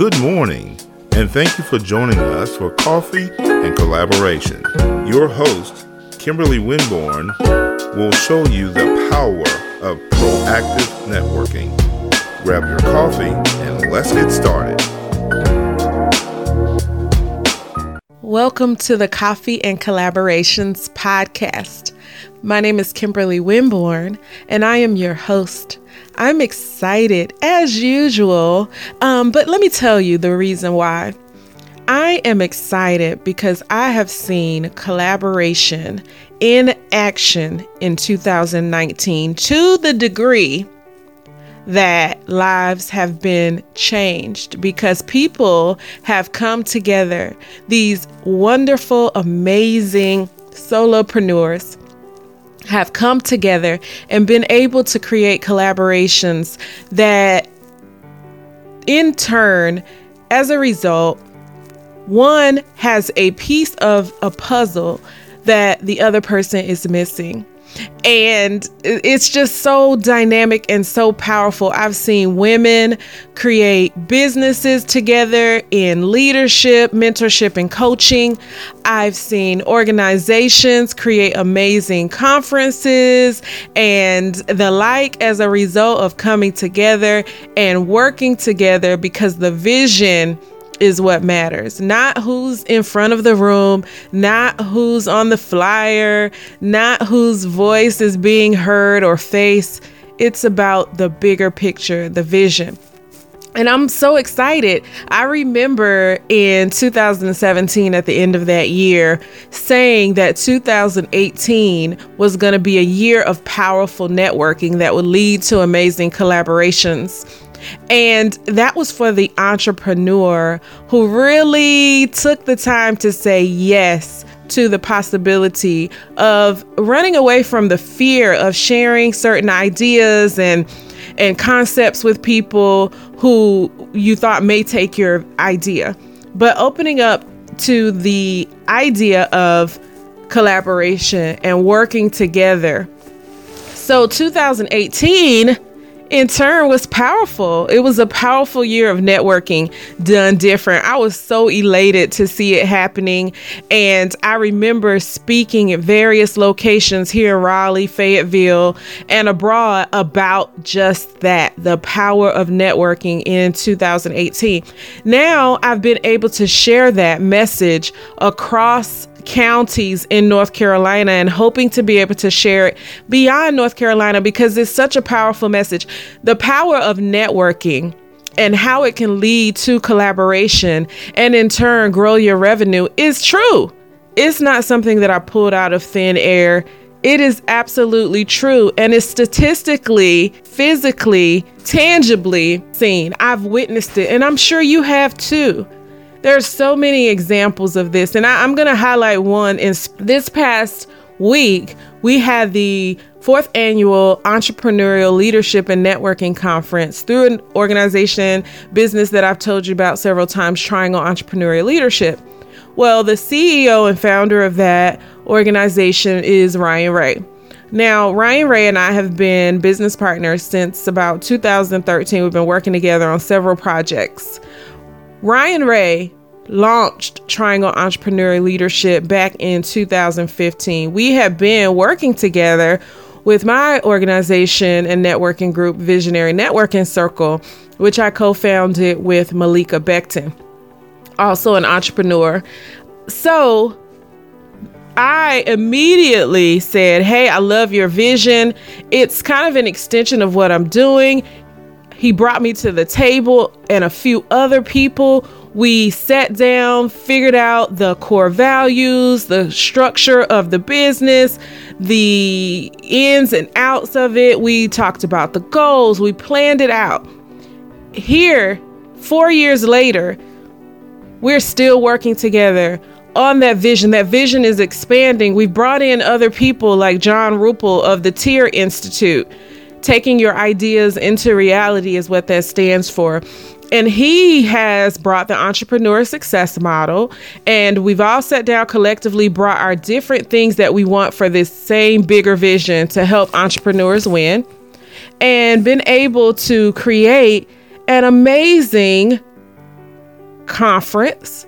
Good morning, and thank you for joining us for Coffee and Collaboration. Your host, Kimberly Winborn, will show you the power of proactive networking. Grab your coffee and let's get started. Welcome to the Coffee and Collaborations podcast. My name is Kimberly Winborn, and I am your host. I'm excited as usual, um, but let me tell you the reason why. I am excited because I have seen collaboration in action in 2019 to the degree that lives have been changed because people have come together. These wonderful, amazing solopreneurs have come together and been able to create collaborations that, in turn, as a result, one has a piece of a puzzle that the other person is missing. And it's just so dynamic and so powerful. I've seen women create businesses together in leadership, mentorship, and coaching. I've seen organizations create amazing conferences and the like as a result of coming together and working together because the vision is what matters. Not who's in front of the room, not who's on the flyer, not whose voice is being heard or face. It's about the bigger picture, the vision. And I'm so excited. I remember in 2017, at the end of that year, saying that 2018 was going to be a year of powerful networking that would lead to amazing collaborations. And that was for the entrepreneur who really took the time to say yes to the possibility of running away from the fear of sharing certain ideas and and concepts with people who you thought may take your idea. But opening up to the idea of collaboration and working together. So 2018 in turn was powerful. It was a powerful year of networking done different. I was so elated to see it happening. And I remember speaking at various locations here in Raleigh, Fayetteville, and abroad about just that the power of networking in 2018. Now I've been able to share that message across counties in North Carolina and hoping to be able to share it beyond North Carolina because it's such a powerful message. The power of networking and how it can lead to collaboration and in turn grow your revenue is true. It's not something that I pulled out of thin air. It is absolutely true and it's statistically, physically, tangibly seen. I've witnessed it and I'm sure you have too. There's so many examples of this, and I, am going to highlight one. In this past week, we had the fourth annual entrepreneurial leadership and networking conference through an organization business that I've told you about several times, Triangle Entrepreneurial Leadership. Well, the CEO and founder of that organization is Ryan Ray. Now, Ryan Ray and I have been business partners since about 2013. We've been working together on several projects. Ryan Ray launched Triangle Entrepreneurial Leadership back in 2015. We have been working together with my organization and networking group, Visionary Networking Circle, which I co founded with Malika Becton, also an entrepreneur. So I immediately said, Hey, I love your vision. It's kind of an extension of what I'm doing. He brought me to the table and a few other people. We sat down, figured out the core values, the structure of the business, the ins and outs of it. We talked about the goals, we planned it out. Here, four years later, we're still working together on that vision. That vision is expanding. We've brought in other people like John Rupel of the Tier Institute taking your ideas into reality is what that stands for. And he has brought the entrepreneur success model, and we've all sat down collectively, brought our different things that we want for this same bigger vision to help entrepreneurs win, and been able to create an amazing conference,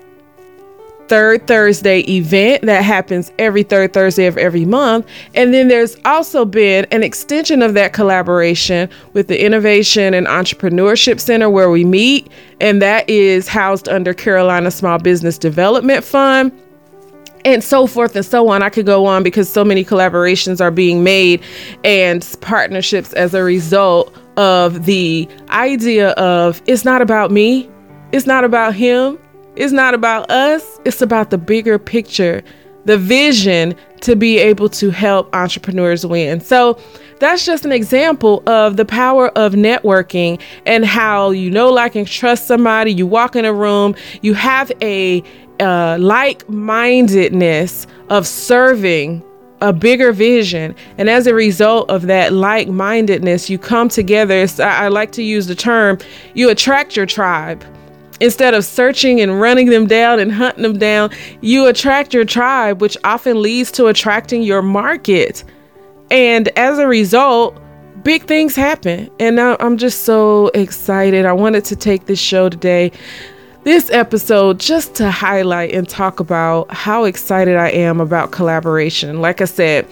third Thursday event that happens every third Thursday of every month. And then there's also been an extension of that collaboration with the Innovation and Entrepreneurship Center where we meet, and that is housed under Carolina Small Business Development Fund. And so forth and so on. I could go on because so many collaborations are being made and partnerships as a result of the idea of it's not about me, it's not about him, it's not about us, it's about the bigger picture, the vision to be able to help entrepreneurs win. So that's just an example of the power of networking and how you know, like, and trust somebody. You walk in a room, you have a uh, like mindedness of serving a bigger vision. And as a result of that like mindedness, you come together. I, I like to use the term you attract your tribe. Instead of searching and running them down and hunting them down, you attract your tribe, which often leads to attracting your market. And as a result, big things happen. And I'm just so excited. I wanted to take this show today, this episode, just to highlight and talk about how excited I am about collaboration. Like I said,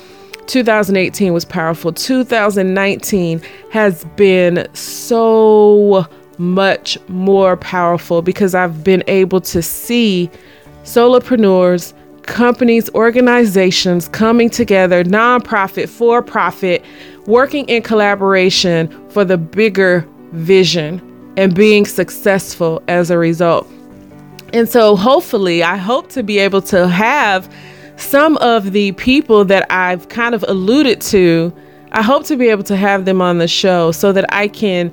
2018 was powerful. 2019 has been so much more powerful because I've been able to see solopreneurs, companies, organizations coming together, nonprofit, for profit, working in collaboration for the bigger vision and being successful as a result. And so, hopefully, I hope to be able to have some of the people that I've kind of alluded to. I hope to be able to have them on the show so that I can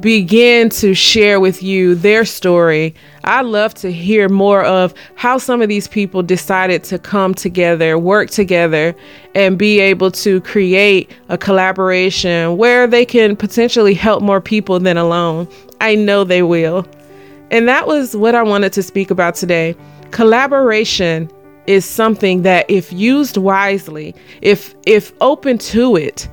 begin to share with you their story. I love to hear more of how some of these people decided to come together, work together, and be able to create a collaboration where they can potentially help more people than alone. I know they will. And that was what I wanted to speak about today. Collaboration is something that if used wisely, if if open to it,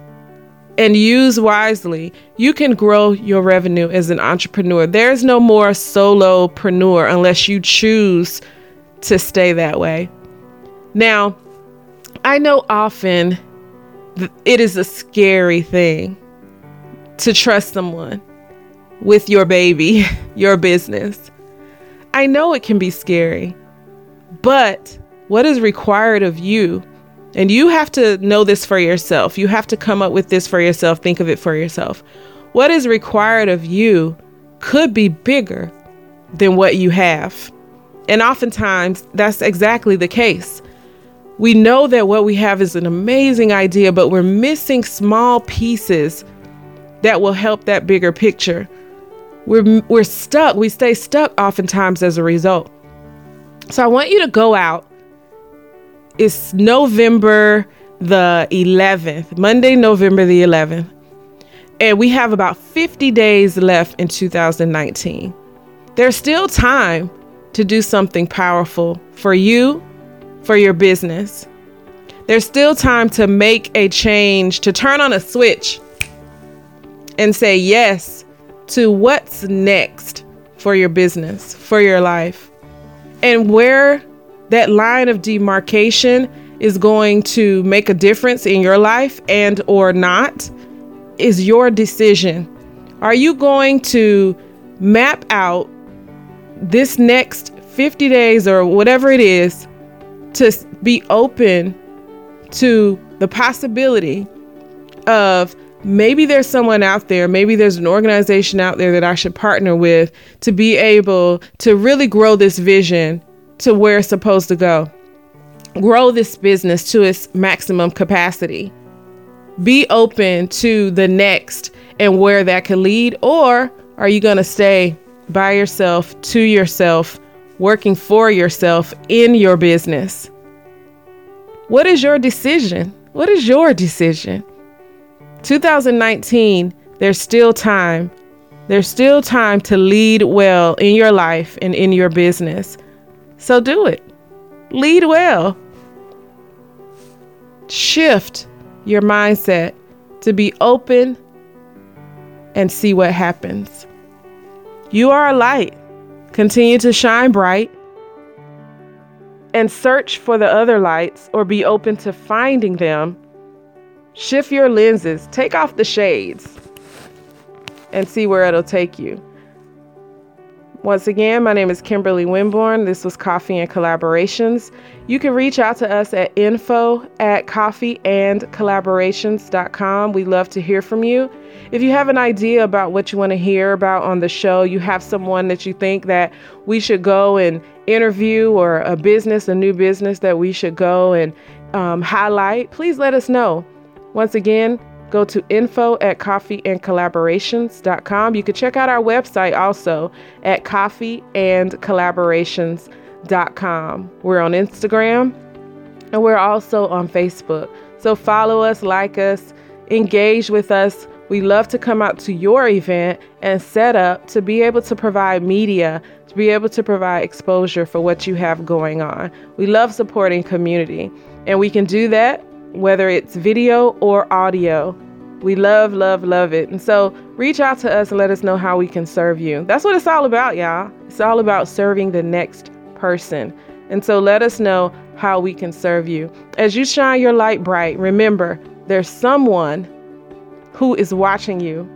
and use wisely, you can grow your revenue as an entrepreneur. There's no more solopreneur unless you choose to stay that way. Now, I know often it is a scary thing to trust someone with your baby, your business. I know it can be scary, but what is required of you and you have to know this for yourself. You have to come up with this for yourself, think of it for yourself. What is required of you could be bigger than what you have. And oftentimes, that's exactly the case. We know that what we have is an amazing idea, but we're missing small pieces that will help that bigger picture. We're, we're stuck. We stay stuck oftentimes as a result. So I want you to go out it's November the 11th, Monday, November the 11th. And we have about 50 days left in 2019. There's still time to do something powerful for you, for your business. There's still time to make a change, to turn on a switch and say yes to what's next for your business, for your life. And where that line of demarcation is going to make a difference in your life and or not is your decision. Are you going to map out this next 50 days or whatever it is to be open to the possibility of maybe there's someone out there, maybe there's an organization out there that I should partner with to be able to really grow this vision to where it's supposed to go. Grow this business to its maximum capacity. Be open to the next and where that could lead, or are you going to stay by yourself, to yourself, working for yourself in your business? What is your decision? What is your decision? 2019, there's still time. There's still time to lead well in your life and in your business. So do it. Lead well. Shift your mindset to be open and see what happens. You are a light. Continue to shine bright and search for the other lights or be open to finding them. Shift your lenses, take off the shades, and see where it'll take you. Once again, my name is Kimberly Winborn. This was Coffee and Collaborations. You can reach out to us at info at coffeeandcollaborations.com. We love to hear from you. If you have an idea about what you want to hear about on the show, you have someone that you think that we should go and interview or a business, a new business that we should go and um, highlight, please let us know. Once again, go to info at coffeeandcollaborations.com. You can check out our website also at coffeeandcollaborations.com. We're on Instagram and we're also on Facebook. So follow us, like us, engage with us. We love to come out to your event and set up to be able to provide media, to be able to provide exposure for what you have going on. We love supporting community, and we can do that whether it's video or audio. We love, love, love it. And so reach out to us and let us know how we can serve you. That's what it's all about, y'all. It's all about serving the next person. And so let us know how we can serve you. As you shine your light bright, remember there's someone who is watching you,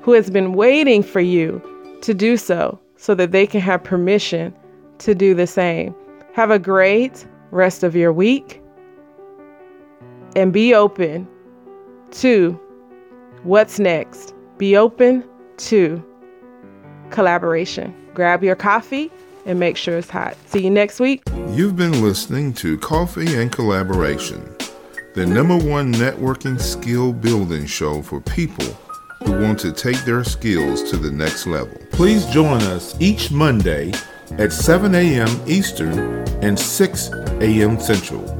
who has been waiting for you to do so, so that they can have permission to do the same. Have a great rest of your week and be open to what's next. Be open to collaboration. Grab your coffee and make sure it's hot. See you next week. You've been listening to Coffee and Collaboration, the number one networking skill building show for people who want to take their skills to the next level. Please join us each Monday at 7 a.m. Eastern and 6 a.m. Central.